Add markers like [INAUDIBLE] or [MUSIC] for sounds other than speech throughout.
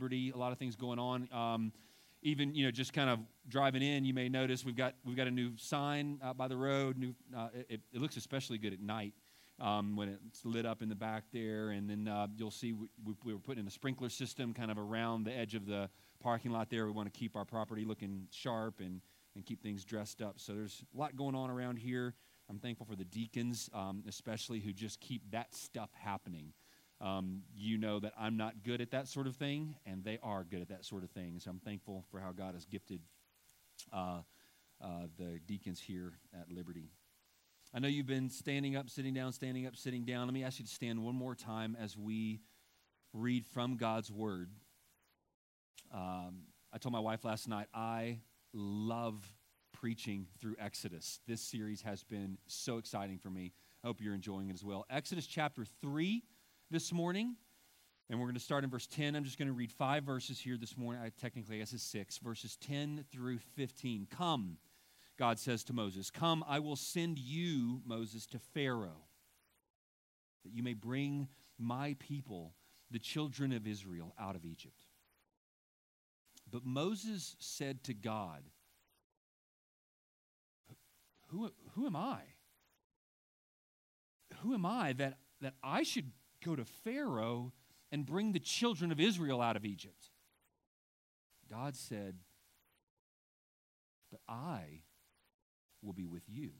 Liberty, a lot of things going on. Um, even you know, just kind of driving in, you may notice we've got we've got a new sign out by the road. New, uh, it, it, looks especially good at night um, when it's lit up in the back there, and then uh, you'll see we, we, we, were putting in a sprinkler system kind of around the edge of the parking lot there. We want to keep our property looking sharp and and keep things dressed up. So there's a lot going on around here. I'm thankful for the deacons, um, especially who just keep that stuff happening. Um, you know that I'm not good at that sort of thing, and they are good at that sort of thing. So I'm thankful for how God has gifted uh, uh, the deacons here at Liberty. I know you've been standing up, sitting down, standing up, sitting down. Let me ask you to stand one more time as we read from God's Word. Um, I told my wife last night, I love preaching through Exodus. This series has been so exciting for me. I hope you're enjoying it as well. Exodus chapter 3 this morning. And we're going to start in verse 10. I'm just going to read five verses here this morning. I technically I guess it's six, verses 10 through 15. Come, God says to Moses, Come, I will send you, Moses, to Pharaoh, that you may bring my people, the children of Israel, out of Egypt. But Moses said to God, Who, who am I? Who am I that, that I should go to Pharaoh and bring the children of Israel out of Egypt. God said, But I will be with you.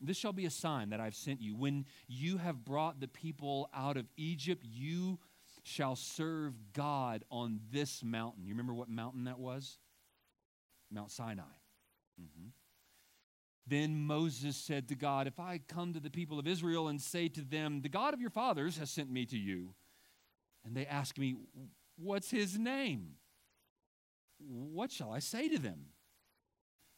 This shall be a sign that I've sent you. When you have brought the people out of Egypt, you shall serve God on this mountain. You remember what mountain that was? Mount Sinai. Mm-hmm. Then Moses said to God, If I come to the people of Israel and say to them, The God of your fathers has sent me to you, and they ask me, What's his name? What shall I say to them?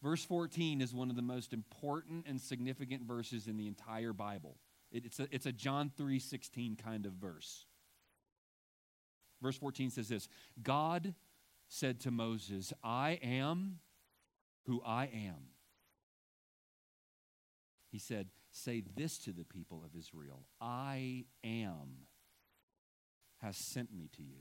Verse 14 is one of the most important and significant verses in the entire Bible. it's, a, it's a John 3:16 kind of verse. Verse 14 says this God said to Moses, I am who I am. He said, Say this to the people of Israel I am has sent me to you.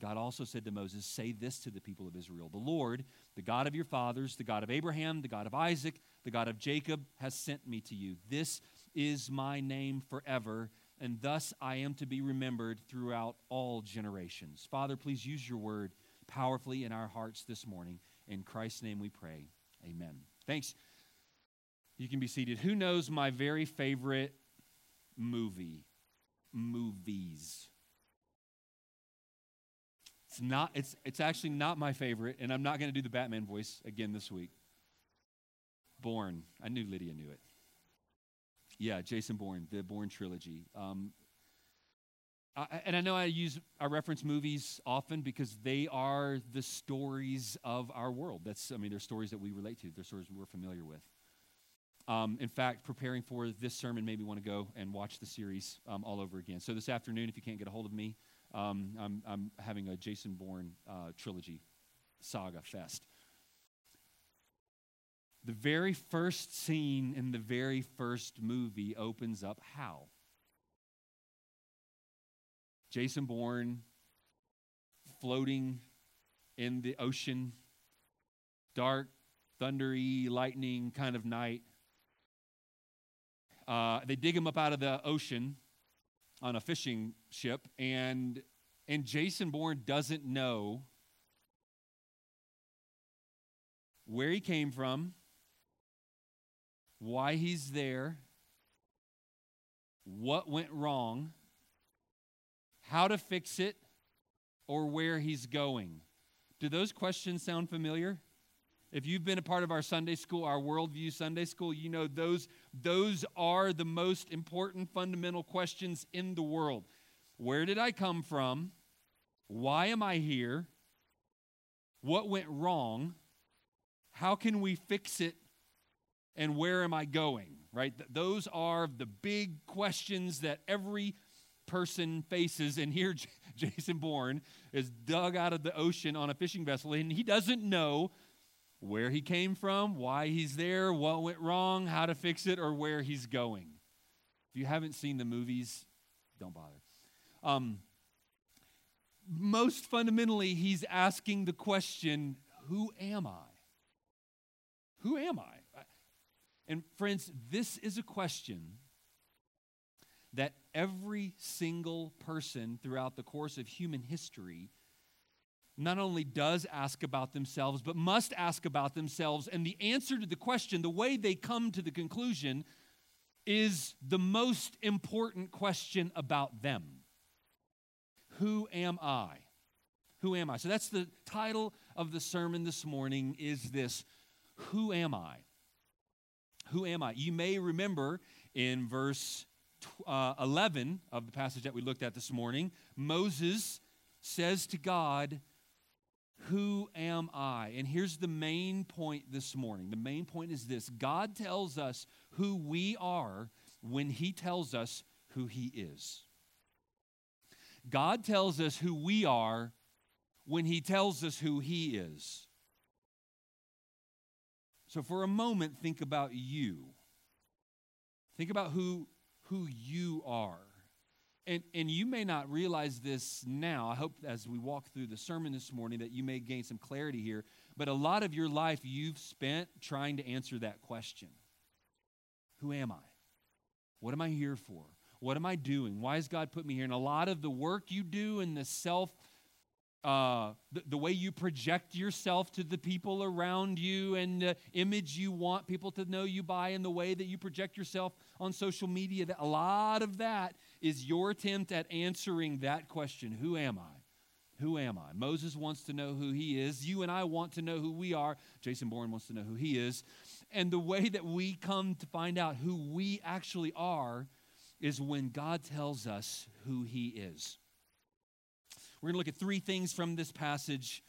God also said to Moses, Say this to the people of Israel The Lord, the God of your fathers, the God of Abraham, the God of Isaac, the God of Jacob, has sent me to you. This is my name forever, and thus I am to be remembered throughout all generations. Father, please use your word powerfully in our hearts this morning. In Christ's name we pray. Amen. Thanks. You can be seated. Who knows my very favorite movie? Movies. It's not it's it's actually not my favorite and I'm not going to do the Batman voice again this week. Bourne. I knew Lydia knew it. Yeah, Jason Bourne, the Bourne trilogy. Um, I, and I know I use I reference movies often because they are the stories of our world. That's I mean they're stories that we relate to. They're stories we're familiar with. Um, in fact, preparing for this sermon made me want to go and watch the series um, all over again. So this afternoon, if you can't get a hold of me, um, I'm, I'm, having a Jason Bourne uh, trilogy saga fest. The very first scene in the very first movie opens up how? Jason Bourne floating in the ocean, dark, thundery, lightning kind of night uh, they dig him up out of the ocean on a fishing ship, and and Jason Bourne doesn't know where he came from, why he's there, what went wrong, how to fix it, or where he's going. Do those questions sound familiar? If you've been a part of our Sunday school, our worldview Sunday school, you know those, those are the most important fundamental questions in the world. Where did I come from? Why am I here? What went wrong? How can we fix it? And where am I going? Right? Those are the big questions that every person faces. And here, [LAUGHS] Jason Bourne is dug out of the ocean on a fishing vessel, and he doesn't know where he came from, why he's there, what went wrong, how to fix it, or where he's going. If you haven't seen the movies, don't bother. Um, most fundamentally, he's asking the question Who am I? Who am I? And friends, this is a question that every single person throughout the course of human history not only does ask about themselves, but must ask about themselves. And the answer to the question, the way they come to the conclusion, is the most important question about them Who am I? Who am I? So that's the title of the sermon this morning is this Who am I? Who am I? You may remember in verse uh, 11 of the passage that we looked at this morning, Moses says to God, Who am I? And here's the main point this morning. The main point is this God tells us who we are when he tells us who he is. God tells us who we are when he tells us who he is. So, for a moment, think about you. Think about who who you are. And, and you may not realize this now. I hope as we walk through the sermon this morning that you may gain some clarity here. But a lot of your life you've spent trying to answer that question Who am I? What am I here for? What am I doing? Why has God put me here? And a lot of the work you do and the self uh, the, the, way you project yourself to the people around you and the image you want people to know you by and the way that you project yourself on social media that a lot of that is your attempt at answering that question who am i? Who am i? Moses wants to know who he is. You and i want to know who we are. Jason bourne wants to know who he is. And the way that we come to find out who we actually are is when god tells us who he is. We're going to look at three things from this passage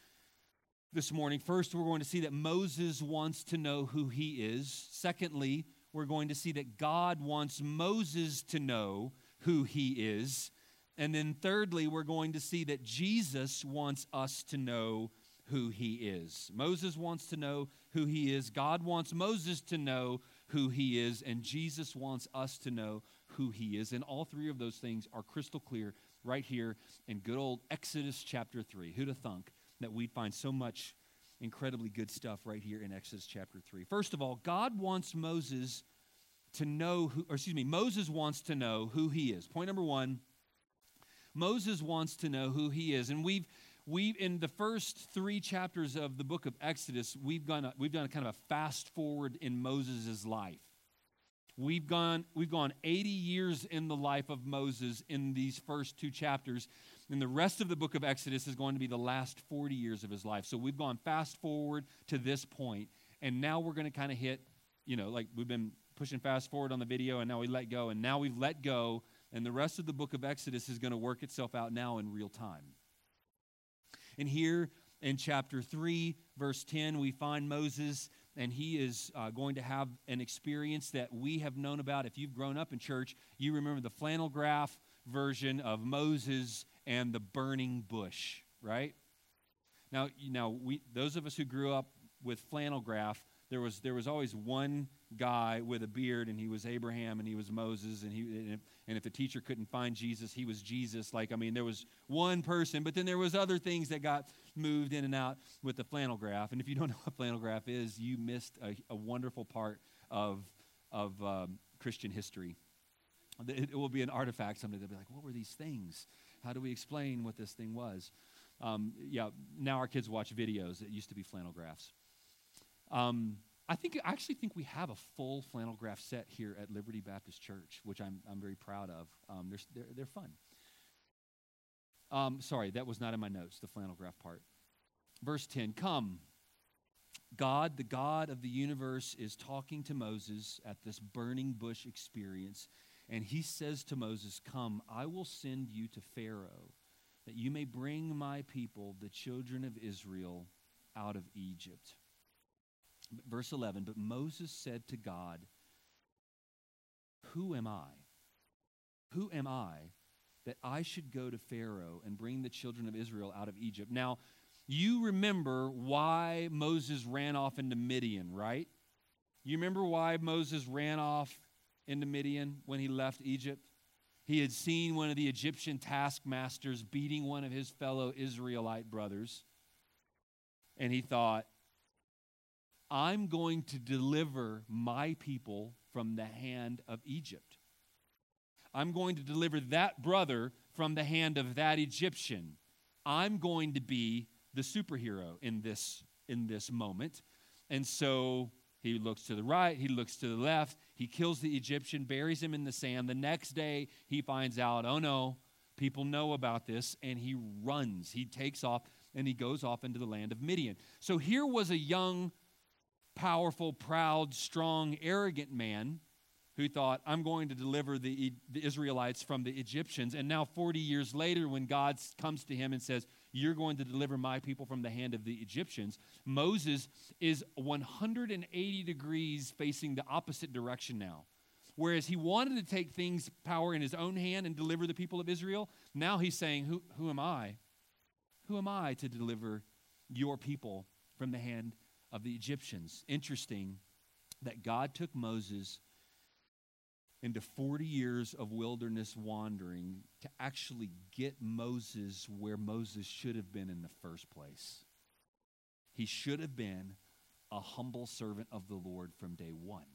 this morning. First, we're going to see that Moses wants to know who he is. Secondly, we're going to see that God wants Moses to know who he is. And then thirdly, we're going to see that Jesus wants us to know who he is. Moses wants to know who he is. God wants Moses to know who he is. And Jesus wants us to know who he is. And all three of those things are crystal clear right here in good old Exodus chapter 3. Who'd have thunk that we'd find so much incredibly good stuff right here in Exodus chapter 3? First of all, God wants Moses to know who, or excuse me, Moses wants to know who he is. Point number one Moses wants to know who he is. And we've we in the first three chapters of the book of Exodus, we've gone we've done kind of a fast forward in Moses' life. We've gone, we've gone 80 years in the life of Moses in these first two chapters. And the rest of the book of Exodus is going to be the last 40 years of his life. So we've gone fast forward to this point, And now we're going to kind of hit, you know, like we've been pushing fast forward on the video, and now we let go. And now we've let go. And the rest of the book of Exodus is going to work itself out now in real time. And here in chapter 3, verse 10, we find Moses and he is uh, going to have an experience that we have known about. If you've grown up in church, you remember the flannel graph version of Moses and the burning bush, right? Now, now we, those of us who grew up with flannel graph, there was, there was always one guy with a beard, and he was Abraham, and he was Moses, and, he, and, if, and if the teacher couldn't find Jesus, he was Jesus. Like, I mean, there was one person, but then there was other things that got moved in and out with the flannel graph. And if you don't know [LAUGHS] what flannel graph is, you missed a, a wonderful part of, of um, Christian history. It, it, will be an artifact someday. They'll be like, what were these things? How do we explain what this thing was? Um, yeah, now our kids watch videos. It used to be flannel graphs. Um, I think I actually think we have a full flannel graph set here at Liberty Baptist Church, which I'm, I'm very proud of. Um, they're, they're, they're fun. Um, sorry, that was not in my notes, the flannel graph part. Verse 10 Come, God, the God of the universe, is talking to Moses at this burning bush experience. And he says to Moses, Come, I will send you to Pharaoh, that you may bring my people, the children of Israel, out of Egypt. Verse 11 But Moses said to God, Who am I? Who am I that I should go to Pharaoh and bring the children of Israel out of Egypt? Now, you remember why Moses ran off into Midian, right? You remember why Moses ran off into Midian when he left Egypt? he had seen one of the Egyptian taskmasters beating one of his fellow Israelite brothers. And he thought, I'm going to deliver my people from the hand of Egypt. I'm going to deliver that brother from the hand of that Egyptian. I'm going to be the superhero in this in this moment. And so he looks to the right, he looks to the left, he kills the Egyptian, buries him in the sand. The next day, he finds out, oh no, people know about this, and he runs. He takes off and he goes off into the land of Midian. So here was a young, powerful, proud, strong, arrogant man who thought, I'm going to deliver the, the Israelites from the Egyptians. And now, 40 years later, when God comes to him and says, You're going to deliver my people from the hand of the Egyptians, Moses is 180 degrees facing the opposite direction now. Whereas he wanted to take things, power in his own hand and deliver the people of Israel, now he's saying, Who, who am I? Who am I to deliver your people from the hand of the Egyptians? Interesting that God took Moses into 40 years of wilderness wandering to actually get Moses where Moses should have been in the first place. He should have been a humble servant of the Lord from day one.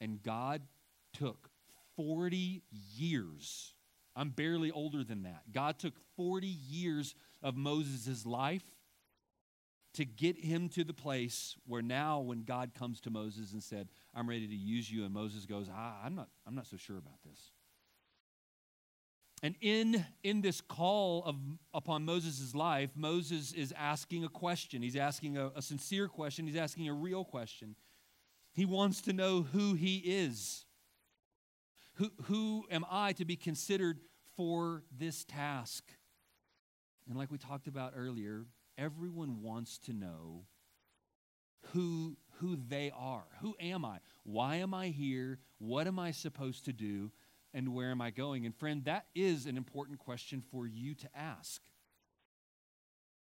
And God took 40 years. I'm barely older than that. God took 40 years of Moses' life to get him to the place where now when God comes to Moses and said, I'm ready to use you, and Moses goes, ah, I'm not, I'm not so sure about this. And in, in this call of, upon Moses' life, Moses is asking a question. He's asking a, a sincere question. He's asking a real question. He wants to know who he is. Who, who am I to be considered for this task? And like we talked about earlier, everyone wants to know who, who they are. Who am I? Why am I here? What am I supposed to do? And where am I going? And friend, that is an important question for you to ask.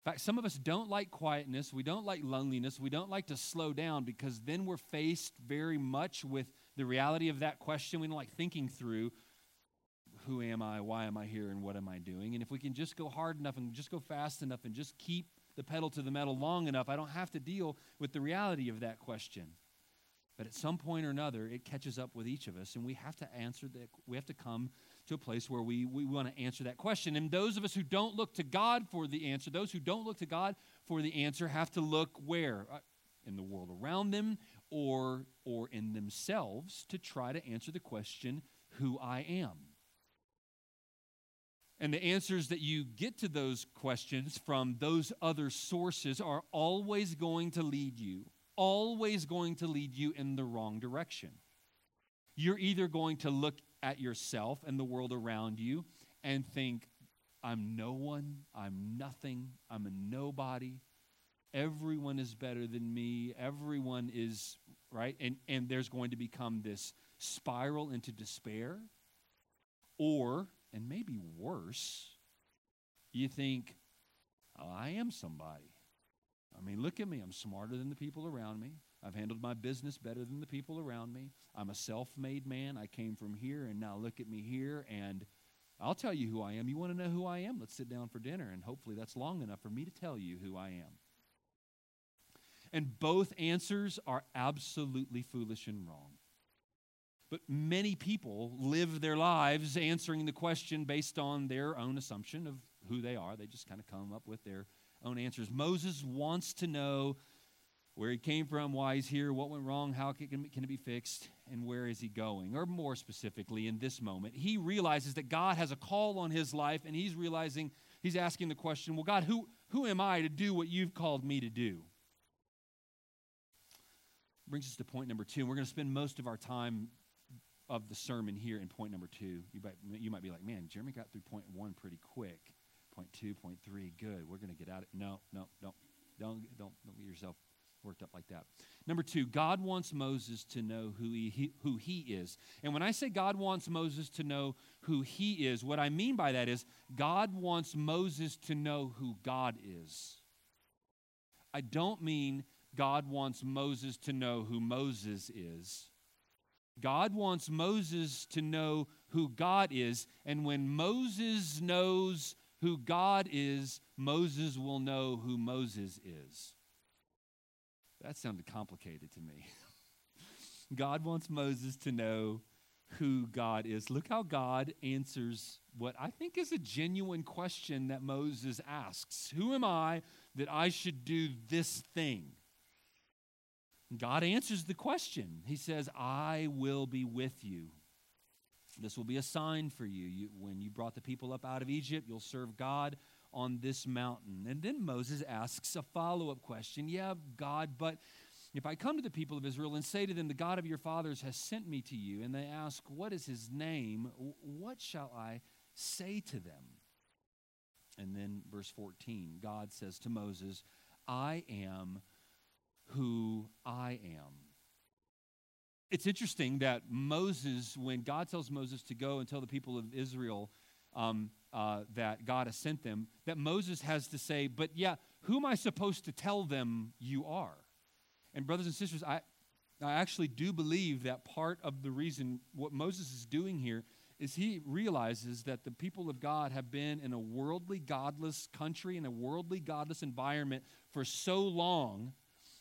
In fact, some of us don't like quietness. We don't like loneliness. We don't like to slow down because then we're faced very much with the reality of that question. We don't like thinking through who am I? Why am I here? And what am I doing? And if we can just go hard enough and just go fast enough and just keep the pedal to the metal long enough, I don't have to deal with the reality of that question. But at some point or another, it catches up with each of us, and we have to answer that. We have to come to a place where we, we want to answer that question. And those of us who don't look to God for the answer, those who don't look to God for the answer, have to look where? Uh, in the world around them or, or in themselves to try to answer the question, who I am. And the answers that you get to those questions from those other sources are always going to lead you, always going to lead you in the wrong direction. You're either going to look at yourself and the world around you and think, I'm no one, I'm nothing, I'm a nobody. Everyone is better than me. Everyone is, right? And, and there's going to become this spiral into despair. Or and maybe worse, you think, oh, I am somebody. I mean, look at me. I'm smarter than the people around me. I've handled my business better than the people around me. I'm a self made man. I came from here, and now look at me here. And I'll tell you who I am. You want to know who I am? Let's sit down for dinner, and hopefully that's long enough for me to tell you who I am. And both answers are absolutely foolish and wrong. But many people live their lives answering the question based on their own assumption of who they are. They just kind of come up with their own answers. Moses wants to know where he came from, why he's here, what went wrong, how can, it be fixed, and where is he going? Or more specifically, in this moment, he realizes that God has a call on his life, and he's realizing, he's asking the question, well, God, who, who am I to do what you've called me to do? Brings us to point number two. We're going to spend most of our time of the sermon here in point number two. You might, you might be like, man, Jeremy got through point one pretty quick. Point two, point three, good. We're going to get out of it." No, no, don't, don't, don't, don't get yourself worked up like that. Number two, God wants Moses to know who he, he, who he is. And when I say God wants Moses to know who he is, what I mean by that is God wants Moses to know who God is. I don't mean God wants Moses to know who Moses is. God wants Moses to know who God is. And when Moses knows who God is, Moses will know who Moses is. That sounded complicated to me. [LAUGHS] God wants Moses to know who God is. Look how God answers what I think is a genuine question that Moses asks Who am I that I should do this thing? God answers the question. He says, I will be with you. This will be a sign for you. you. When you brought the people up out of Egypt, you'll serve God on this mountain. And then Moses asks a follow up question Yeah, God, but if I come to the people of Israel and say to them, The God of your fathers has sent me to you, and they ask, What is his name? What shall I say to them? And then verse 14, God says to Moses, I am who I am. It's interesting that Moses, when God tells Moses to go and tell the people of Israel um, uh, that God has sent them, that Moses has to say, But yeah, who am I supposed to tell them you are? And, brothers and sisters, I, I actually do believe that part of the reason what Moses is doing here is he realizes that the people of God have been in a worldly, godless country, in a worldly, godless environment for so long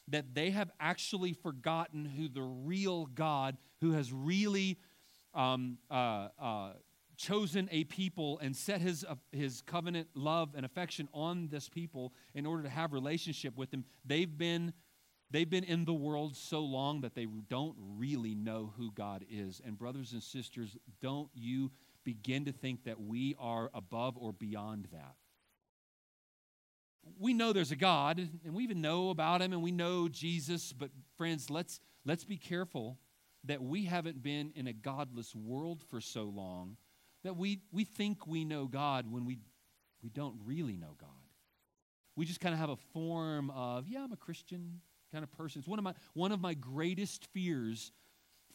that they have actually forgotten who the real God, who has really um, uh, uh, chosen a people and set his, uh, his covenant love and affection on this people in order to have relationship with him. They've been They've been in the world so long that they don't really know who God is. And, brothers and sisters, don't you begin to think that we are above or beyond that we know there's a God and we even know about him and we know Jesus, but friends, let's let's be careful that we haven't been in a godless world for so long that we we think we know God when we we don't really know God. We just kind of have a form of, yeah, I'm a Christian kind of person. It's one of my one of my greatest fears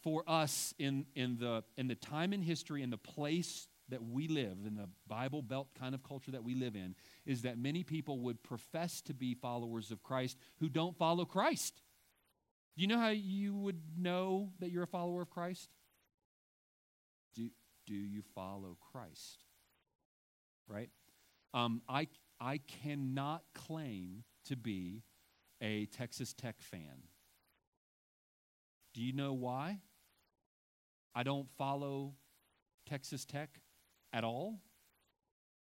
for us in in the in the time in history and the place that we live in the Bible Belt kind of culture that we live in is that many people would profess to be followers of Christ who don't follow Christ. Do you know how you would know that you're a follower of Christ? Do, do you follow Christ? Right? Um, I, I cannot claim to be a Texas Tech fan. Do you know why? I don't follow Texas Tech at all?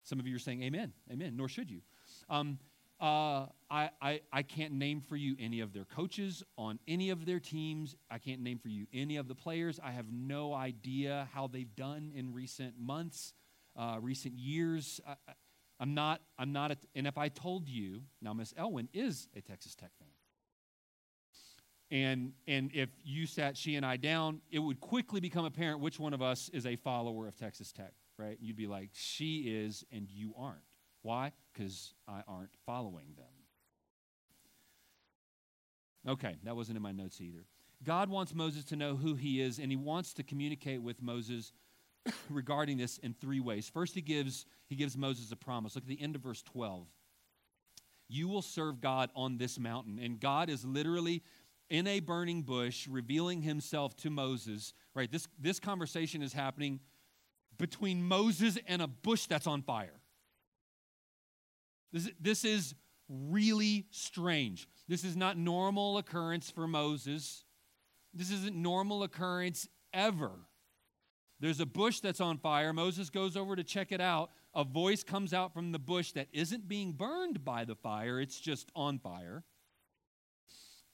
Some of you are saying amen, amen, nor should you. Um, uh, I, I, I can't name for you any of their coaches on any of their teams. I can't name for you any of the players. I have no idea how they've done in recent months, uh, recent years. I, am not, I'm not, a, and if I told you, now Miss Elwin is a Texas Tech fan. And, and if you sat she and I down, it would quickly become apparent which one of us is a follower of Texas Tech right? You'd be like, she is and you aren't. Why? Because I aren't following them. Okay, that wasn't in my notes either. God wants Moses to know who he is, and he wants to communicate with Moses [COUGHS] regarding this in three ways. First, he gives, he gives Moses a promise. Look at the end of verse 12. You will serve God on this mountain. And God is literally in a burning bush revealing himself to Moses. Right? This, this conversation is happening between Moses and a bush that's on fire. This, this is really strange. This is not normal occurrence for Moses. This isn't normal occurrence ever. There's a bush that's on fire. Moses goes over to check it out. A voice comes out from the bush that isn't being burned by the fire, it's just on fire.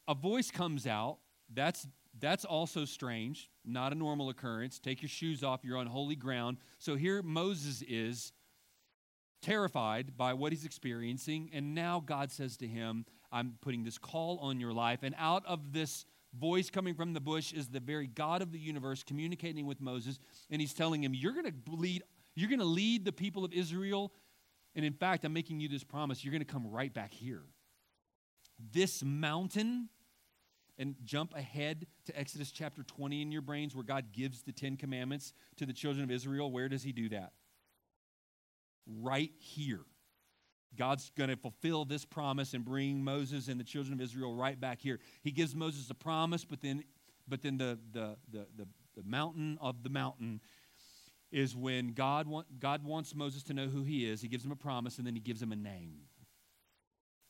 A voice comes out. That's that's also strange, not a normal occurrence. Take your shoes off, you're on holy ground. So here Moses is terrified by what he's experiencing, and now God says to him, I'm putting this call on your life. And out of this voice coming from the bush is the very God of the universe communicating with Moses, and he's telling him, You're going to lead, you're going to lead the people of Israel. And in fact, I'm making you this promise, you're going to come right back here. This mountain and jump ahead to Exodus chapter 20 in your brains where God gives the Ten Commandments to the children of Israel, where does He do that? Right here. God's going to fulfill this promise and bring Moses and the children of Israel right back here. He gives Moses a promise, but then, but then the, the, the, the the mountain of the mountain, is when God, want, God wants Moses to know who he is. He gives him a promise, and then he gives him a name.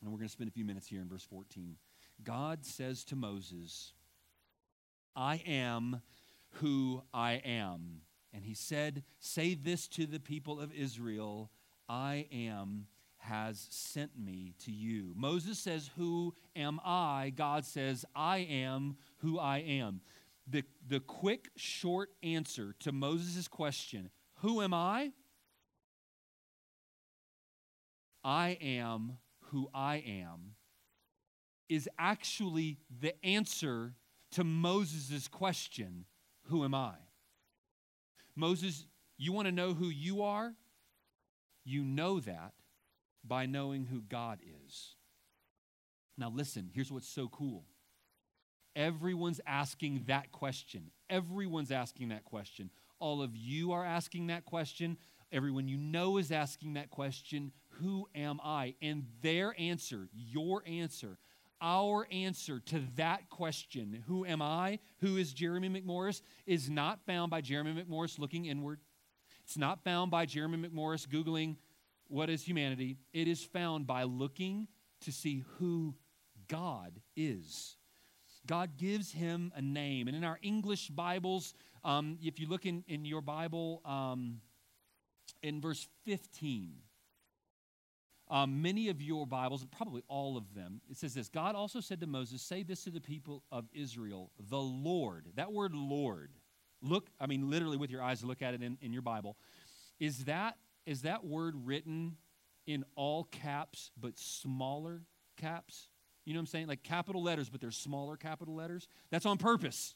And we're going to spend a few minutes here in verse 14. God says to Moses, I am who I am. And he said, Say this to the people of Israel I am has sent me to you. Moses says, Who am I? God says, I am who I am. The, the quick, short answer to Moses' question, Who am I? I am who I am, is actually the answer to Moses' question, Who am I? Moses, you want to know who you are? You know that by knowing who God is. Now, listen, here's what's so cool. Everyone's asking that question. Everyone's asking that question. All of you are asking that question. Everyone you know is asking that question Who am I? And their answer, your answer, our answer to that question, Who am I? Who is Jeremy McMorris? is not found by Jeremy McMorris looking inward. It's not found by Jeremy McMorris Googling what is humanity. It is found by looking to see who God is. God gives him a name. And in our English Bibles, um, if you look in, in your Bible, um, in verse 15. Um, many of your Bibles, probably all of them, it says this God also said to Moses, Say this to the people of Israel, the Lord. That word Lord, look, I mean, literally with your eyes, look at it in, in your Bible. Is that, is that word written in all caps but smaller caps? You know what I'm saying? Like capital letters, but they're smaller capital letters. That's on purpose.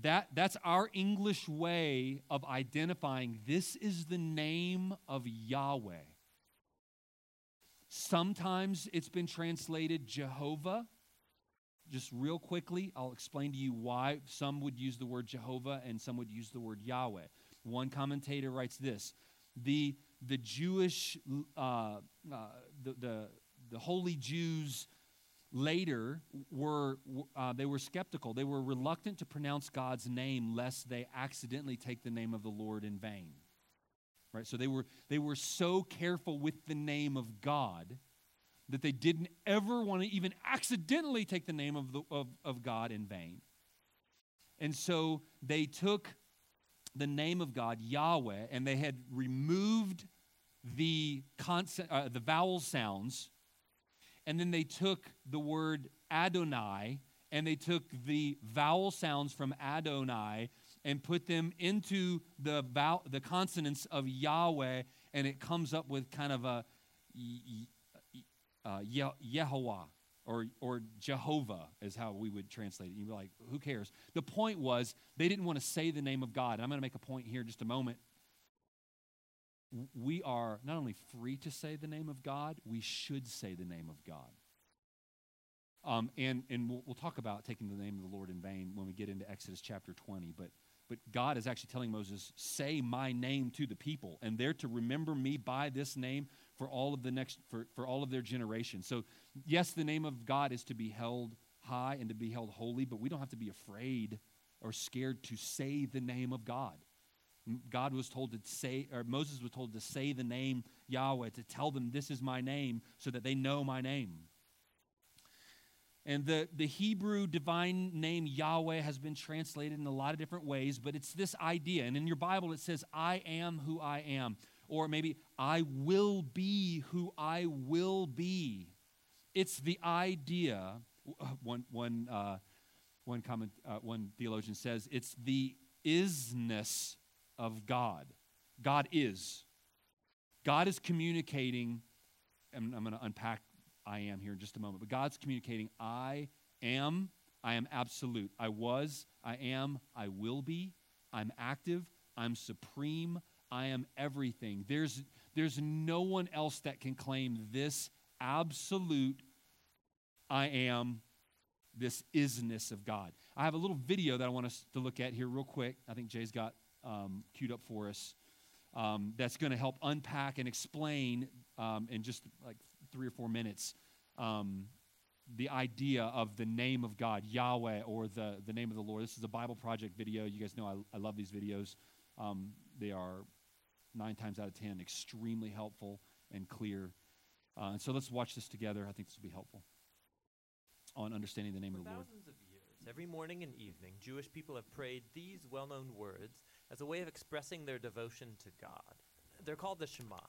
That, that's our English way of identifying this is the name of Yahweh. Sometimes it's been translated Jehovah. Just real quickly, I'll explain to you why some would use the word Jehovah and some would use the word Yahweh. One commentator writes this The, the Jewish, uh, uh, the, the, the holy Jews later were uh, they were skeptical they were reluctant to pronounce god's name lest they accidentally take the name of the lord in vain right? So they were they were so careful with the name of god that they didn't ever want to even accidentally take the name of, the, of, of god in vain. And so they took the name of god yahweh and they had removed the constant uh, the vowel sounds and then they took the word Adonai and they took the vowel sounds from Adonai and put them into the, vowel, the consonants of Yahweh, and it comes up with kind of a uh, Yehovah or, or Jehovah, is how we would translate it. You'd be like, who cares? The point was, they didn't want to say the name of God. And I'm going to make a point here in just a moment we are not only free to say the name of God, we should say the name of God. Um, and and we'll, we'll, talk about taking the name of the Lord in vain when we get into Exodus chapter 20. But, but God is actually telling Moses, say my name to the people, and they're to remember me by this name for all of the next for, for all of their generations. So yes, the name of God is to be held high and to be held holy, but we don't have to be afraid or scared to say the name of God. God was told to say, or Moses was told to say the name Yahweh, to tell them, This is my name, so that they know my name. And the, the Hebrew divine name Yahweh has been translated in a lot of different ways, but it's this idea. And in your Bible, it says, I am who I am. Or maybe, I will be who I will be. It's the idea, one, one, uh, one, comment, uh, one theologian says, it's the isness of God. God is. God is communicating, and I'm going to unpack I am here in just a moment, but God's communicating I am, I am absolute. I was, I am, I will be. I'm active, I'm supreme, I am everything. There's, there's no one else that can claim this absolute I am, this isness of God. I have a little video that I want us to look at here, real quick. I think Jay's got um, queued up for us um, that's going to help unpack and explain um, in just like three or four minutes um, the idea of the name of God, Yahweh, or the, the name of the Lord. This is a Bible Project video. You guys know I, I love these videos. Um, they are nine times out of ten extremely helpful and clear. Uh, and so let's watch this together. I think this will be helpful on understanding the name For of the Lord. of years, every morning and evening, Jewish people have prayed these well known words as a way of expressing their devotion to God. They're called the Shema.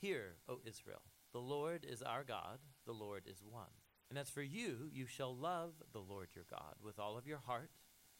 Hear, O Israel, the Lord is our God, the Lord is one. And as for you, you shall love the Lord your God with all of your heart,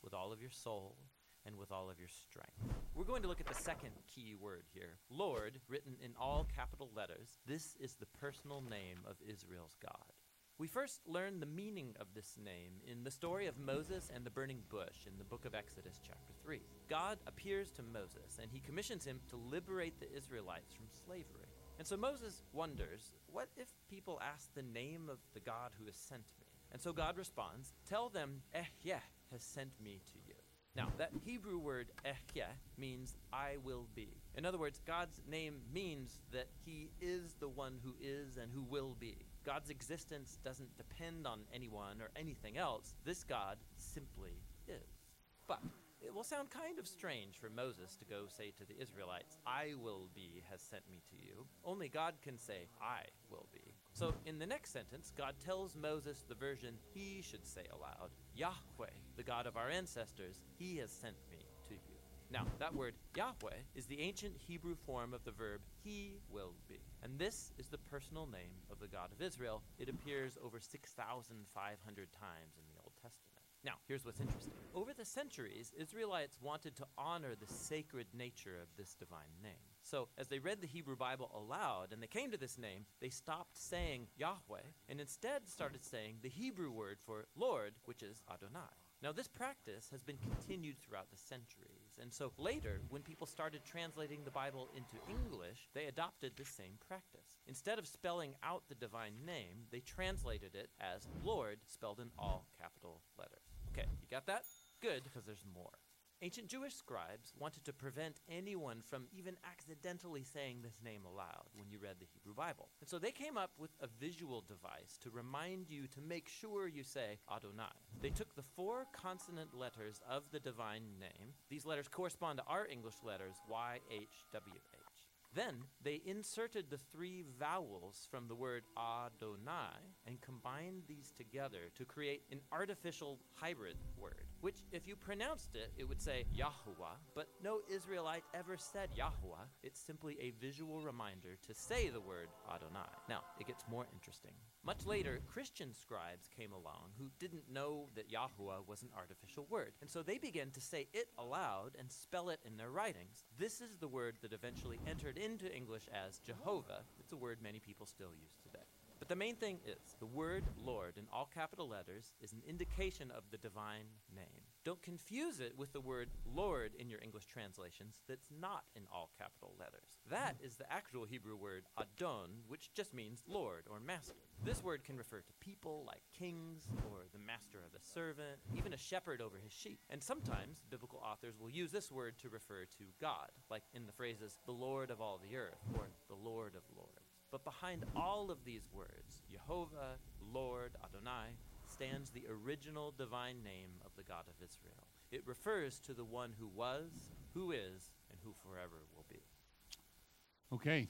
with all of your soul, and with all of your strength. We're going to look at the second key word here Lord, written in all capital letters. This is the personal name of Israel's God. We first learn the meaning of this name in the story of Moses and the burning bush in the book of Exodus, chapter 3. God appears to Moses and he commissions him to liberate the Israelites from slavery. And so Moses wonders, what if people ask the name of the God who has sent me? And so God responds, Tell them, Ehyeh has sent me to you. Now, that Hebrew word Ehyeh means I will be. In other words, God's name means that he is the one who is and who will be. God's existence doesn't depend on anyone or anything else. This God simply is. But it will sound kind of strange for Moses to go say to the Israelites, I will be has sent me to you. Only God can say, I will be. So in the next sentence, God tells Moses the version he should say aloud Yahweh, the God of our ancestors, he has sent me to you. Now, that word Yahweh is the ancient Hebrew form of the verb he will be. And this is the personal name of the God of Israel. It appears over 6,500 times in. Now, here's what's interesting. Over the centuries, Israelites wanted to honor the sacred nature of this divine name. So, as they read the Hebrew Bible aloud and they came to this name, they stopped saying Yahweh and instead started saying the Hebrew word for Lord, which is Adonai. Now, this practice has been continued throughout the centuries, and so later, when people started translating the Bible into English, they adopted the same practice. Instead of spelling out the divine name, they translated it as Lord, spelled in all capital letters. Okay, you got that? Good, because there's more. Ancient Jewish scribes wanted to prevent anyone from even accidentally saying this name aloud when you read the Hebrew Bible. And so they came up with a visual device to remind you to make sure you say Adonai. They took the four consonant letters of the divine name. These letters correspond to our English letters Y, H, W, H. Then they inserted the three vowels from the word Adonai and combined these together to create an artificial hybrid word, which, if you pronounced it, it would say Yahuwah, but no Israelite ever said Yahuwah. It's simply a visual reminder to say the word Adonai. Now, it gets more interesting. Much later, Christian scribes came along who didn't know that Yahuwah was an artificial word, and so they began to say it aloud and spell it in their writings. This is the word that eventually entered into English as Jehovah. It's a word many people still use today. But the main thing is the word Lord in all capital letters is an indication of the divine name. Don't confuse it with the word Lord in your English translations that's not in all capital letters. That is the actual Hebrew word Adon, which just means Lord or master. This word can refer to people like kings or the master of a servant, even a shepherd over his sheep. And sometimes biblical authors will use this word to refer to God, like in the phrases the Lord of all the earth or the Lord of lords. But behind all of these words, Jehovah, Lord, Adonai, stands the original divine name of the God of Israel. It refers to the one who was, who is, and who forever will be. Okay,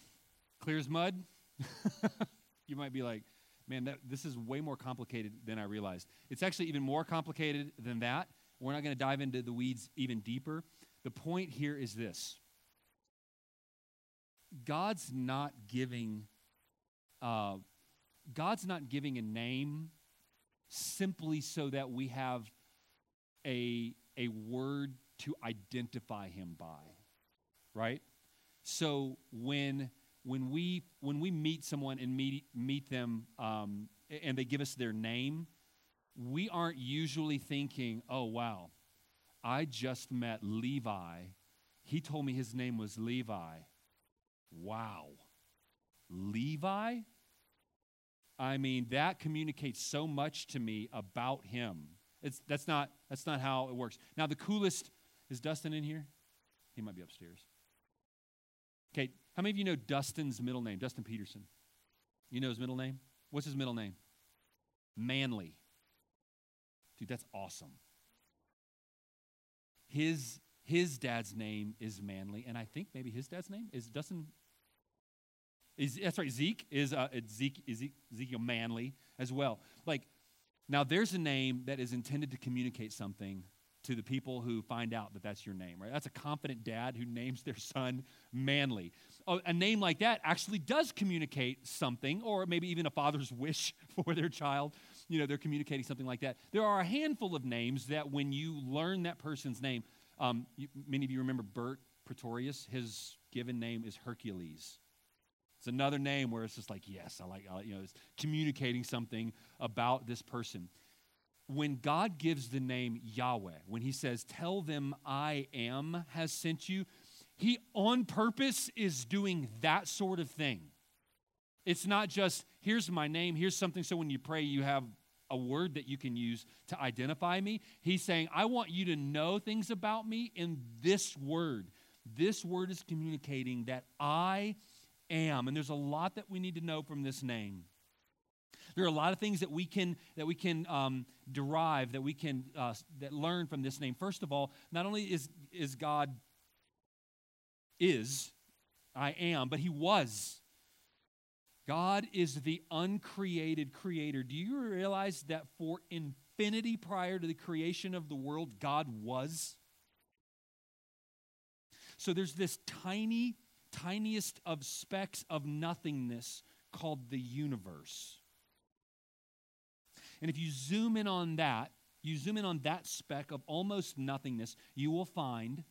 clear as mud. [LAUGHS] you might be like, man, that, this is way more complicated than I realized. It's actually even more complicated than that. We're not going to dive into the weeds even deeper. The point here is this God's not giving. Uh, God's not giving a name simply so that we have a, a word to identify him by, right? So when when we when we meet someone and meet meet them um, and they give us their name, we aren't usually thinking, "Oh wow, I just met Levi. He told me his name was Levi. Wow, Levi." I mean, that communicates so much to me about him. It's, that's, not, that's not how it works. Now, the coolest is Dustin in here? He might be upstairs. Okay, how many of you know Dustin's middle name? Dustin Peterson. You know his middle name? What's his middle name? Manly. Dude, that's awesome. His his dad's name is Manly, and I think maybe his dad's name is Dustin. Is that's right? Zeke is uh, Zeke, Ezekiel Manly as well. Like now, there's a name that is intended to communicate something to the people who find out that that's your name, right? That's a confident dad who names their son Manly. Oh, a name like that actually does communicate something, or maybe even a father's [LAUGHS] wish for their child. You know, they're communicating something like that. There are a handful of names that when you learn that person's name, um, you, many of you remember Bert Pretorius. His given name is Hercules. It's another name where it's just like, yes, I like, I, you know, it's communicating something about this person when God gives the name Yahweh, when he says, Tell them I am has sent you, he on purpose is doing that sort of thing. It's not just, here's my name, here's something so when you pray, you have a word that you can use to identify me. He's saying, I want you to know things about me in this word. This word is communicating that I am. And there's a lot that we need to know from this name. There are a lot of things that we can that we can um, derive that we can uh, that learn from this name. First of all, not only is is God is I am, but He was. God is the uncreated creator. Do you realize that for infinity prior to the creation of the world, God was? So there's this tiny, tiniest of specks of nothingness called the universe. And if you zoom in on that, you zoom in on that speck of almost nothingness, you will find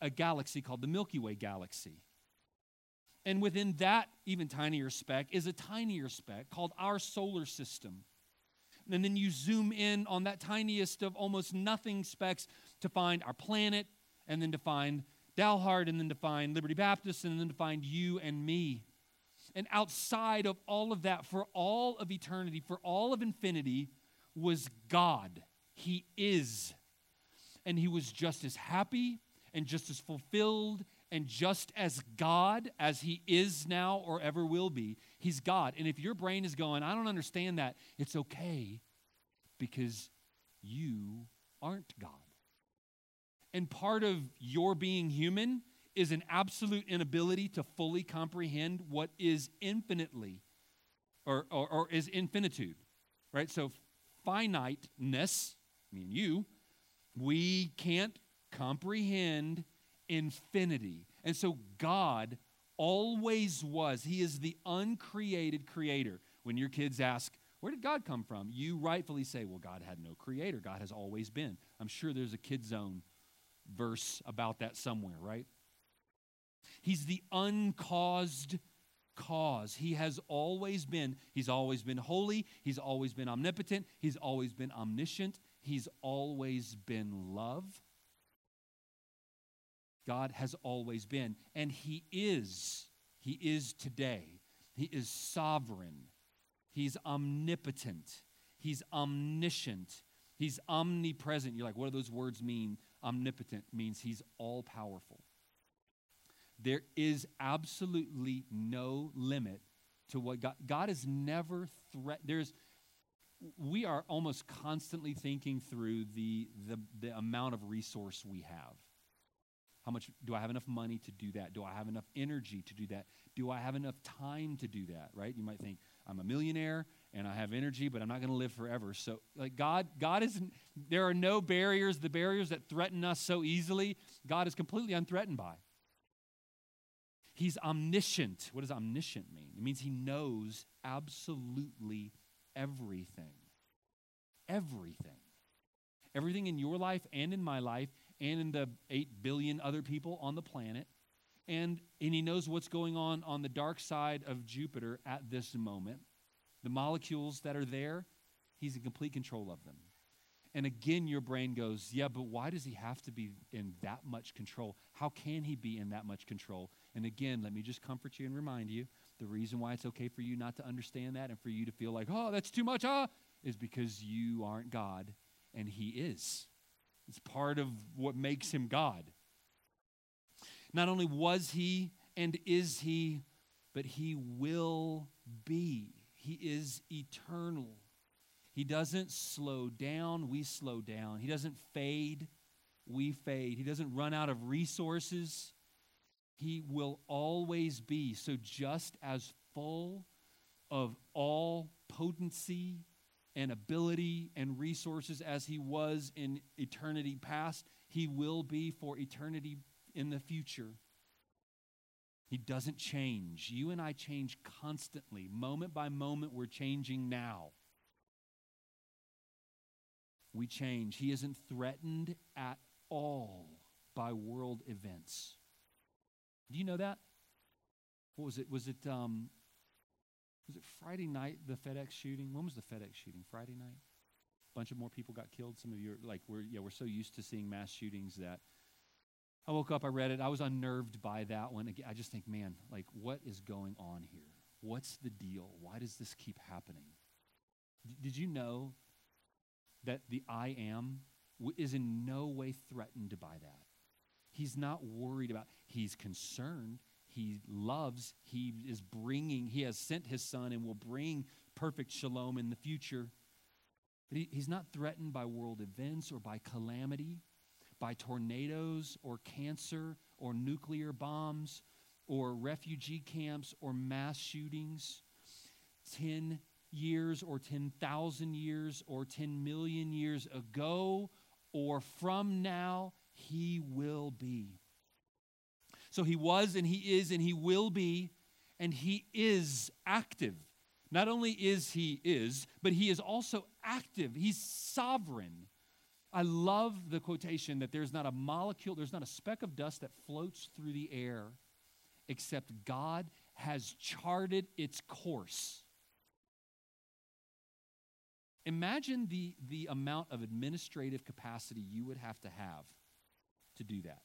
a galaxy called the Milky Way galaxy. And within that even tinier speck is a tinier speck called our solar system. And then you zoom in on that tiniest of almost nothing specks to find our planet, and then to find Dalhart, and then to find Liberty Baptist, and then to find you and me. And outside of all of that, for all of eternity, for all of infinity, was God. He is. And he was just as happy and just as fulfilled and just as God as he is now or ever will be. He's God. And if your brain is going, I don't understand that, it's okay because you aren't God. And part of your being human is an absolute inability to fully comprehend what is infinitely or, or, or is infinitude, right? So, finiteness, I mean, you, we can't comprehend infinity. And so, God always was. He is the uncreated creator. When your kids ask, where did God come from? You rightfully say, well, God had no creator. God has always been. I'm sure there's a kid zone verse about that somewhere, right? He's the uncaused cause. He has always been. He's always been holy. He's always been omnipotent. He's always been omniscient. He's always been love. God has always been. And He is. He is today. He is sovereign. He's omnipotent. He's omniscient. He's omnipresent. You're like, what do those words mean? Omnipotent means He's all powerful. There is absolutely no limit to what God, God is never threat. There's, we are almost constantly thinking through the, the, the amount of resource we have. How much do I have enough money to do that? Do I have enough energy to do that? Do I have enough time to do that? Right? You might think I'm a millionaire and I have energy, but I'm not going to live forever. So, like God, God isn't. There are no barriers. The barriers that threaten us so easily, God is completely unthreatened by. He's omniscient. What does omniscient mean? It means he knows absolutely everything. Everything. Everything in your life and in my life and in the 8 billion other people on the planet. And, and he knows what's going on on the dark side of Jupiter at this moment. The molecules that are there, he's in complete control of them. And again, your brain goes, yeah, but why does he have to be in that much control? How can he be in that much control? And again, let me just comfort you and remind you the reason why it's okay for you not to understand that and for you to feel like, oh, that's too much, ah, is because you aren't God and he is. It's part of what makes him God. Not only was he and is he, but he will be. He is eternal. He doesn't slow down, we slow down. He doesn't fade, we fade. He doesn't run out of resources. He will always be. So, just as full of all potency and ability and resources as he was in eternity past, he will be for eternity in the future. He doesn't change. You and I change constantly. Moment by moment, we're changing now we change. He isn't threatened at all by world events. Do you know that? What was it? Was it um, was it Friday night the FedEx shooting? When was the FedEx shooting? Friday night. A bunch of more people got killed. Some of you are like we're yeah we're so used to seeing mass shootings that I woke up, I read it, I was unnerved by that one. I just think, man, like what is going on here? What's the deal? Why does this keep happening? D- did you know that the I am is in no way threatened by that. He's not worried about, he's concerned, he loves, he is bringing, he has sent his son and will bring perfect shalom in the future. But he, he's not threatened by world events or by calamity, by tornadoes or cancer or nuclear bombs or refugee camps or mass shootings. 10 years or 10,000 years or 10 million years ago or from now, he will be. So he was and he is and he will be, and he is active. Not only is he is, but he is also active. He's sovereign. I love the quotation that there's not a molecule, there's not a speck of dust that floats through the air except God has charted its course Imagine the, the amount of administrative capacity you would have to have to do that.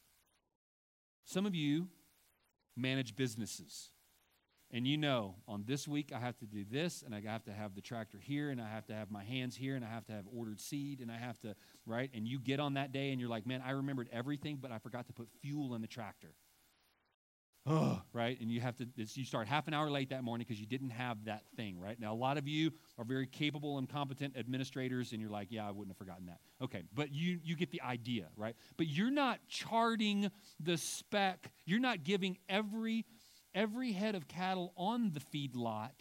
Some of you manage businesses. And you know, on this week, I have to do this, and I have to have the tractor here, and I have to have my hands here, and I have to have ordered seed, and I have to, right? And you get on that day, and you're like, man, I remembered everything, but I forgot to put fuel in the tractor right? And you have to, you start half an hour late that morning because you didn't have that thing, right? Now, a lot of you are very capable and competent administrators, and you're like, yeah, I wouldn't have forgotten that. Okay, but you, you get the idea, right? But you're not charting the spec, you're not giving every, every head of cattle on the feed lot,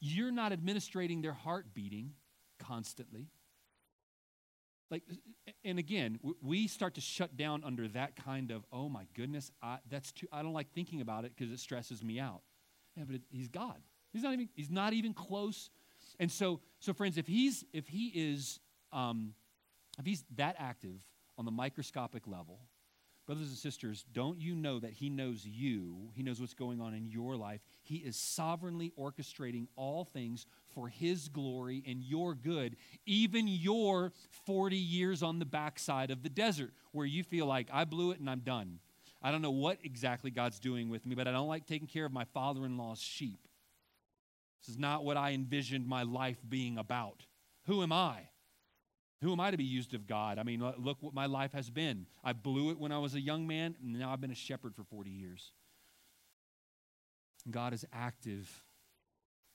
you're not administrating their heart beating constantly like and again we start to shut down under that kind of oh my goodness I, that's too i don't like thinking about it because it stresses me out yeah but it, he's god he's not even he's not even close and so so friends if he's if he is um, if he's that active on the microscopic level Brothers and sisters, don't you know that He knows you? He knows what's going on in your life. He is sovereignly orchestrating all things for His glory and your good, even your 40 years on the backside of the desert where you feel like, I blew it and I'm done. I don't know what exactly God's doing with me, but I don't like taking care of my father in law's sheep. This is not what I envisioned my life being about. Who am I? Who am I to be used of God? I mean, look what my life has been. I blew it when I was a young man, and now I've been a shepherd for 40 years. God is active,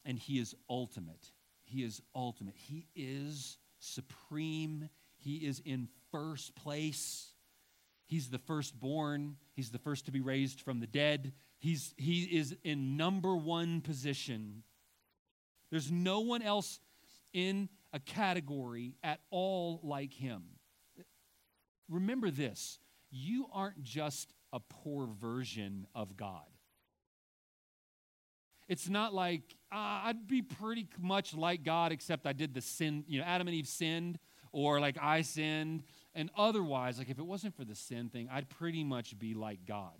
and He is ultimate. He is ultimate. He is supreme. He is in first place. He's the firstborn. He's the first to be raised from the dead. He's, he is in number one position. There's no one else in a category at all like him. Remember this you aren't just a poor version of God. It's not like uh, I'd be pretty much like God, except I did the sin, you know, Adam and Eve sinned, or like I sinned. And otherwise, like if it wasn't for the sin thing, I'd pretty much be like God,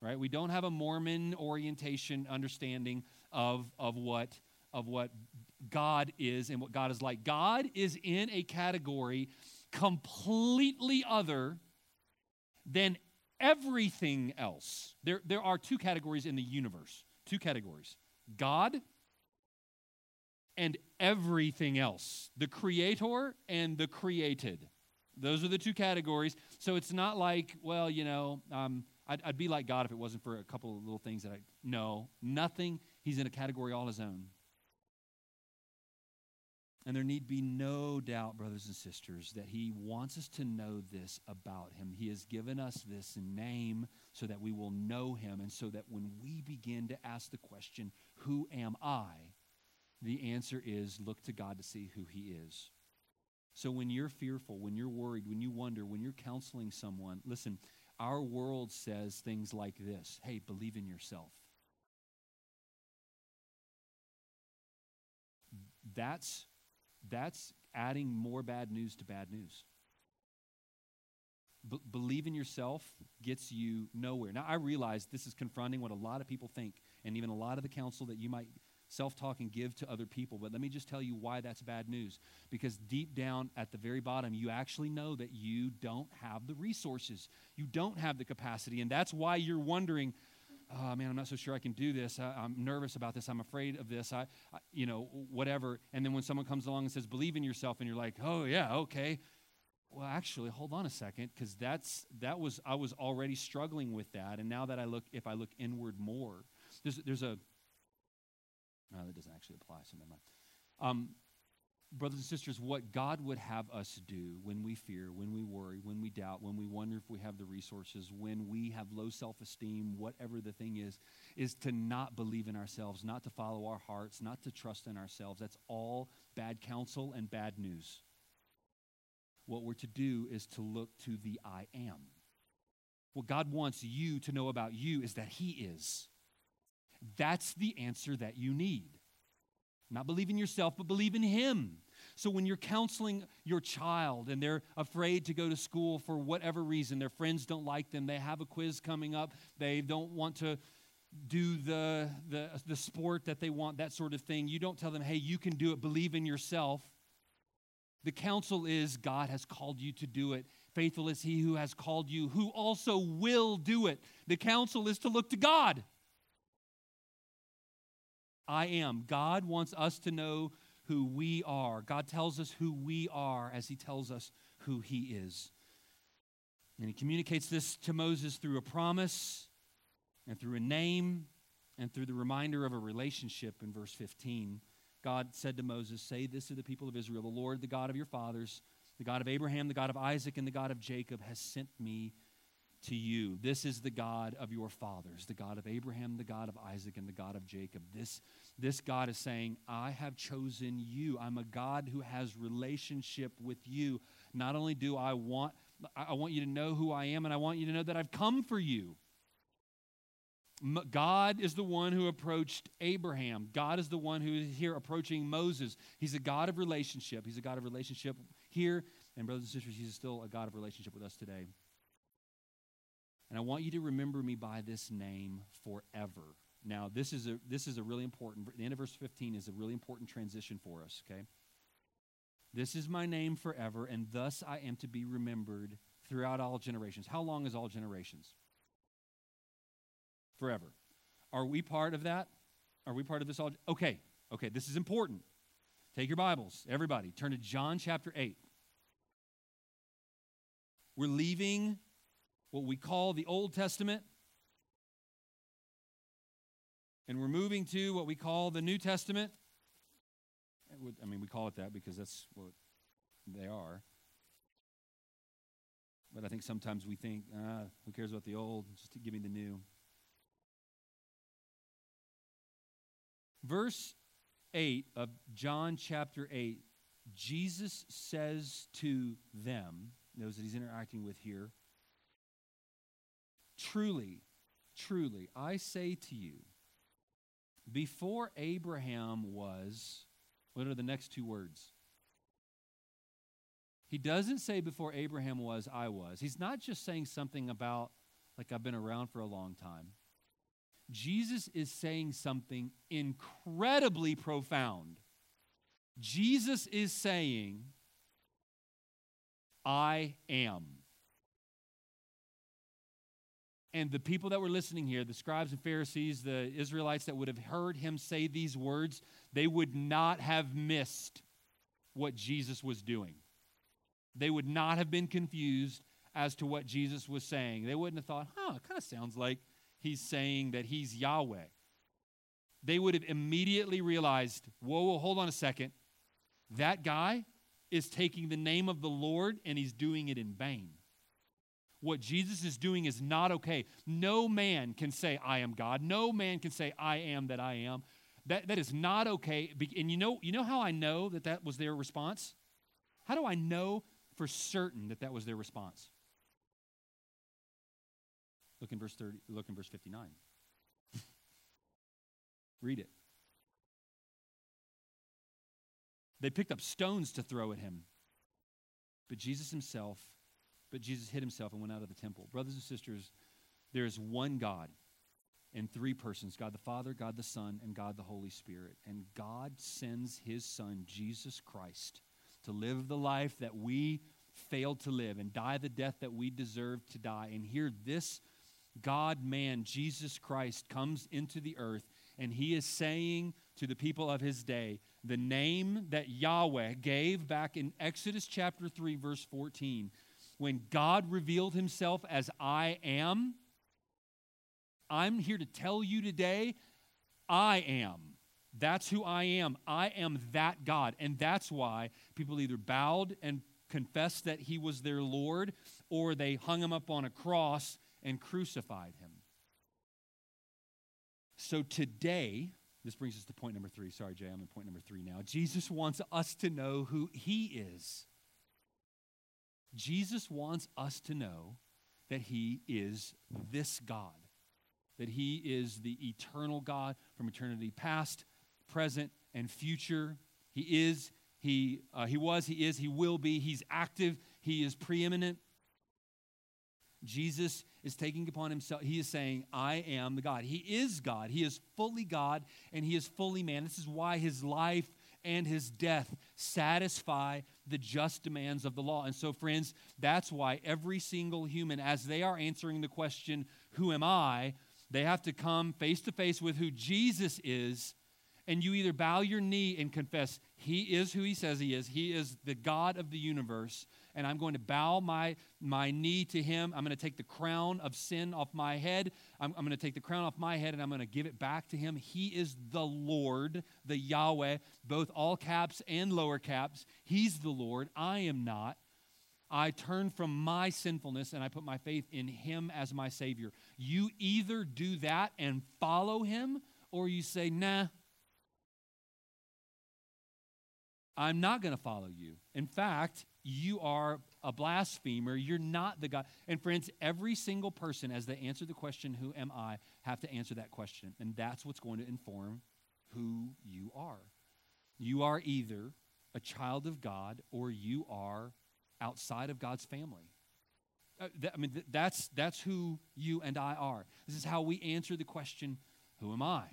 right? We don't have a Mormon orientation understanding of, of, what, of what God is and what God is like. God is in a category completely other than everything else. There, there are two categories in the universe two categories God and everything else, the creator and the created. Those are the two categories. So it's not like, well, you know, um, I'd, I'd be like God if it wasn't for a couple of little things that I. know. nothing. He's in a category all his own. And there need be no doubt, brothers and sisters, that he wants us to know this about him. He has given us this name so that we will know him, and so that when we begin to ask the question, Who am I? the answer is look to God to see who he is. So when you're fearful, when you're worried, when you wonder, when you're counseling someone, listen, our world says things like this Hey, believe in yourself. That's that's adding more bad news to bad news. Believe in yourself gets you nowhere. Now, I realize this is confronting what a lot of people think, and even a lot of the counsel that you might self talk and give to other people. But let me just tell you why that's bad news. Because deep down at the very bottom, you actually know that you don't have the resources, you don't have the capacity. And that's why you're wondering, oh man, I'm not so sure I can do this. I, am nervous about this. I'm afraid of this. I, I, you know, whatever. And then when someone comes along and says, believe in yourself, and you're like, oh yeah, okay. Well, actually, hold on a second, because that's that was I was already struggling with that, and now that I look, if I look inward more, there's there's a no, that doesn't actually apply, so never mind. Um, brothers and sisters, what God would have us do when we fear, when we worry, when we doubt, when we wonder if we have the resources, when we have low self esteem, whatever the thing is, is to not believe in ourselves, not to follow our hearts, not to trust in ourselves. That's all bad counsel and bad news. What we're to do is to look to the I am. What God wants you to know about you is that He is. That's the answer that you need. Not believe in yourself, but believe in Him. So when you're counseling your child and they're afraid to go to school for whatever reason, their friends don't like them, they have a quiz coming up, they don't want to do the, the, the sport that they want, that sort of thing, you don't tell them, hey, you can do it, believe in yourself. The counsel is God has called you to do it. Faithful is he who has called you, who also will do it. The counsel is to look to God. I am. God wants us to know who we are. God tells us who we are as he tells us who he is. And he communicates this to Moses through a promise and through a name and through the reminder of a relationship in verse 15. God said to Moses, Say this to the people of Israel The Lord, the God of your fathers, the God of Abraham, the God of Isaac, and the God of Jacob, has sent me to you. This is the God of your fathers, the God of Abraham, the God of Isaac, and the God of Jacob. This, this God is saying, I have chosen you. I'm a God who has relationship with you. Not only do I want, I want you to know who I am, and I want you to know that I've come for you. God is the one who approached Abraham. God is the one who is here approaching Moses. He's a God of relationship. He's a God of relationship here. And, brothers and sisters, He's still a God of relationship with us today. And I want you to remember me by this name forever. Now, this is a, this is a really important, the end of verse 15 is a really important transition for us, okay? This is my name forever, and thus I am to be remembered throughout all generations. How long is all generations? Forever. Are we part of that? Are we part of this all? Okay, okay, this is important. Take your Bibles, everybody, turn to John chapter 8. We're leaving what we call the Old Testament. And we're moving to what we call the New Testament. I mean, we call it that because that's what they are. But I think sometimes we think, ah, who cares about the old? Just give me the new. Verse 8 of John chapter 8, Jesus says to them, those that he's interacting with here, Truly, truly, I say to you, before Abraham was, what are the next two words? He doesn't say before Abraham was, I was. He's not just saying something about, like, I've been around for a long time. Jesus is saying something incredibly profound. Jesus is saying, I am. And the people that were listening here, the scribes and Pharisees, the Israelites that would have heard him say these words, they would not have missed what Jesus was doing. They would not have been confused as to what Jesus was saying. They wouldn't have thought, huh, it kind of sounds like he's saying that he's Yahweh. They would have immediately realized, whoa, whoa, hold on a second. That guy is taking the name of the Lord and he's doing it in vain. What Jesus is doing is not okay. No man can say, I am God. No man can say, I am that I am. That, that is not okay. And you know, you know how I know that that was their response? How do I know for certain that that was their response? Look in verse 30, look in verse 59. [LAUGHS] Read it. They picked up stones to throw at him. But Jesus himself, but Jesus hid himself and went out of the temple. Brothers and sisters, there is one God in three persons God the Father, God the Son, and God the Holy Spirit. And God sends his Son, Jesus Christ, to live the life that we failed to live and die the death that we deserved to die. And here, this God man, Jesus Christ, comes into the earth and he is saying to the people of his day, the name that Yahweh gave back in Exodus chapter 3, verse 14, when God revealed himself as I am. I'm here to tell you today, I am. That's who I am. I am that God. And that's why people either bowed and confessed that he was their Lord or they hung him up on a cross and crucified him. So today, this brings us to point number three. Sorry, Jay, I'm in point number three now. Jesus wants us to know who he is. Jesus wants us to know that he is this God, that he is the eternal God from eternity past, present, and future. He is, he, uh, he was, he is, he will be. He's active, he is preeminent. Jesus is taking upon himself, he is saying, I am the God. He is God. He is fully God and he is fully man. This is why his life and his death satisfy the just demands of the law. And so, friends, that's why every single human, as they are answering the question, Who am I? they have to come face to face with who Jesus is. And you either bow your knee and confess, He is who He says He is, He is the God of the universe and I'm going to bow my, my knee to him. I'm going to take the crown of sin off my head. I'm, I'm going to take the crown off my head and I'm going to give it back to him. He is the Lord, the Yahweh, both all caps and lower caps. He's the Lord. I am not. I turn from my sinfulness and I put my faith in him as my Savior. You either do that and follow him, or you say, nah, I'm not going to follow you. In fact, you are a blasphemer. You're not the God. And friends, every single person, as they answer the question, Who am I, have to answer that question. And that's what's going to inform who you are. You are either a child of God or you are outside of God's family. Uh, th- I mean, th- that's, that's who you and I are. This is how we answer the question, Who am I?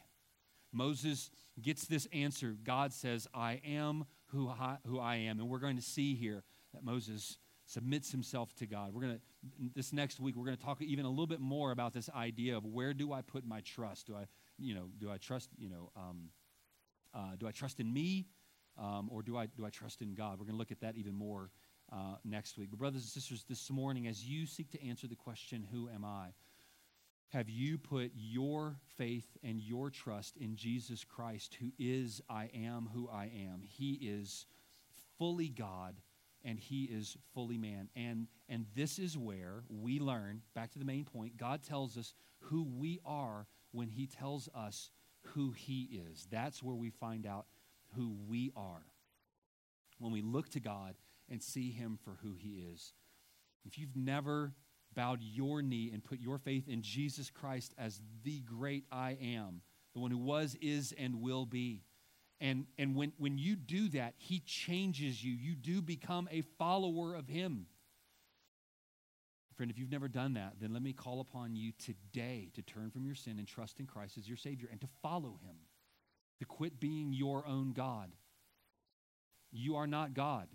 Moses gets this answer. God says, I am who I, who I am. And we're going to see here that Moses submits himself to God. We're going to, this next week, we're going to talk even a little bit more about this idea of where do I put my trust? Do I, you know, do I trust, you know, um, uh, do I trust in me um, or do I, do I trust in God? We're going to look at that even more uh, next week. But, brothers and sisters, this morning, as you seek to answer the question, Who am I? Have you put your faith and your trust in Jesus Christ, who is I am who I am? He is fully God and he is fully man. And, and this is where we learn, back to the main point, God tells us who we are when he tells us who he is. That's where we find out who we are. When we look to God and see him for who he is. If you've never bowed your knee and put your faith in Jesus Christ as the great I am, the one who was, is, and will be, and, and when, when you do that, He changes you. You do become a follower of Him. Friend, if you've never done that, then let me call upon you today to turn from your sin and trust in Christ as your Savior and to follow Him, to quit being your own God. You are not God.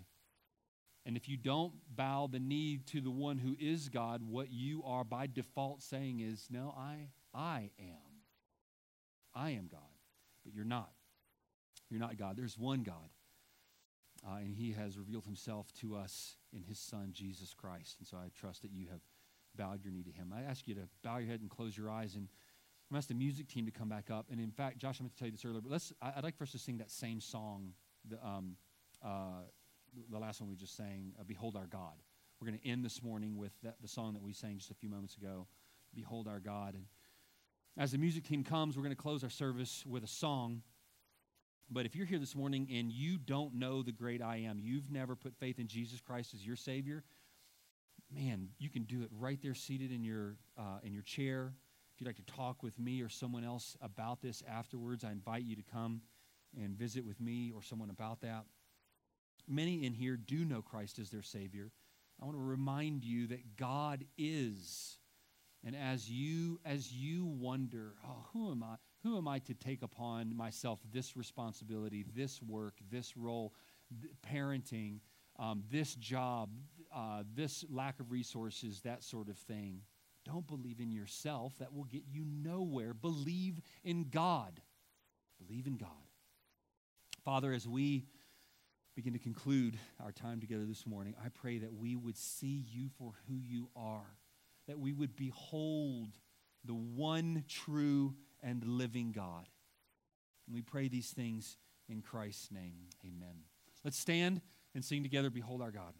And if you don't bow the knee to the one who is God, what you are by default saying is, No, I, I am. I am God. But you're not. You're not God. There's one God. Uh, and he has revealed himself to us in his son, Jesus Christ. And so I trust that you have bowed your knee to him. I ask you to bow your head and close your eyes. And I'm going to ask the music team to come back up. And in fact, Josh, I meant to tell you this earlier, but let's, I, would like for us to sing that same song the, um, uh, the last one we just sang, uh, Behold Our God. We're going to end this morning with that, the song that we sang just a few moments ago, Behold Our God. And as the music team comes, we're going to close our service with a song. But if you're here this morning and you don't know the great I am, you've never put faith in Jesus Christ as your Savior, man, you can do it right there, seated in your uh, in your chair. If you'd like to talk with me or someone else about this afterwards, I invite you to come and visit with me or someone about that. Many in here do know Christ as their Savior. I want to remind you that God is. And as you as you wonder, oh, who am I? Who am I to take upon myself this responsibility, this work, this role, th- parenting, um, this job, uh, this lack of resources, that sort of thing? Don't believe in yourself. That will get you nowhere. Believe in God. Believe in God. Father, as we begin to conclude our time together this morning, I pray that we would see you for who you are, that we would behold the one true and living God. And we pray these things in Christ's name. Amen. Let's stand and sing together, Behold Our God.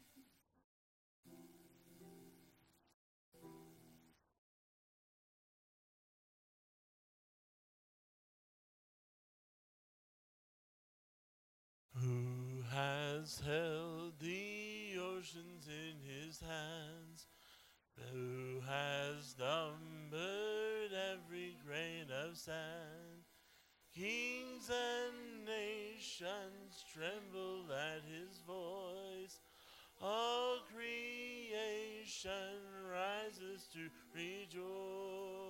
Who has held the oceans in his hands? Who has numbered every grain of sand? Kings and nations tremble at his voice. All creation rises to rejoice.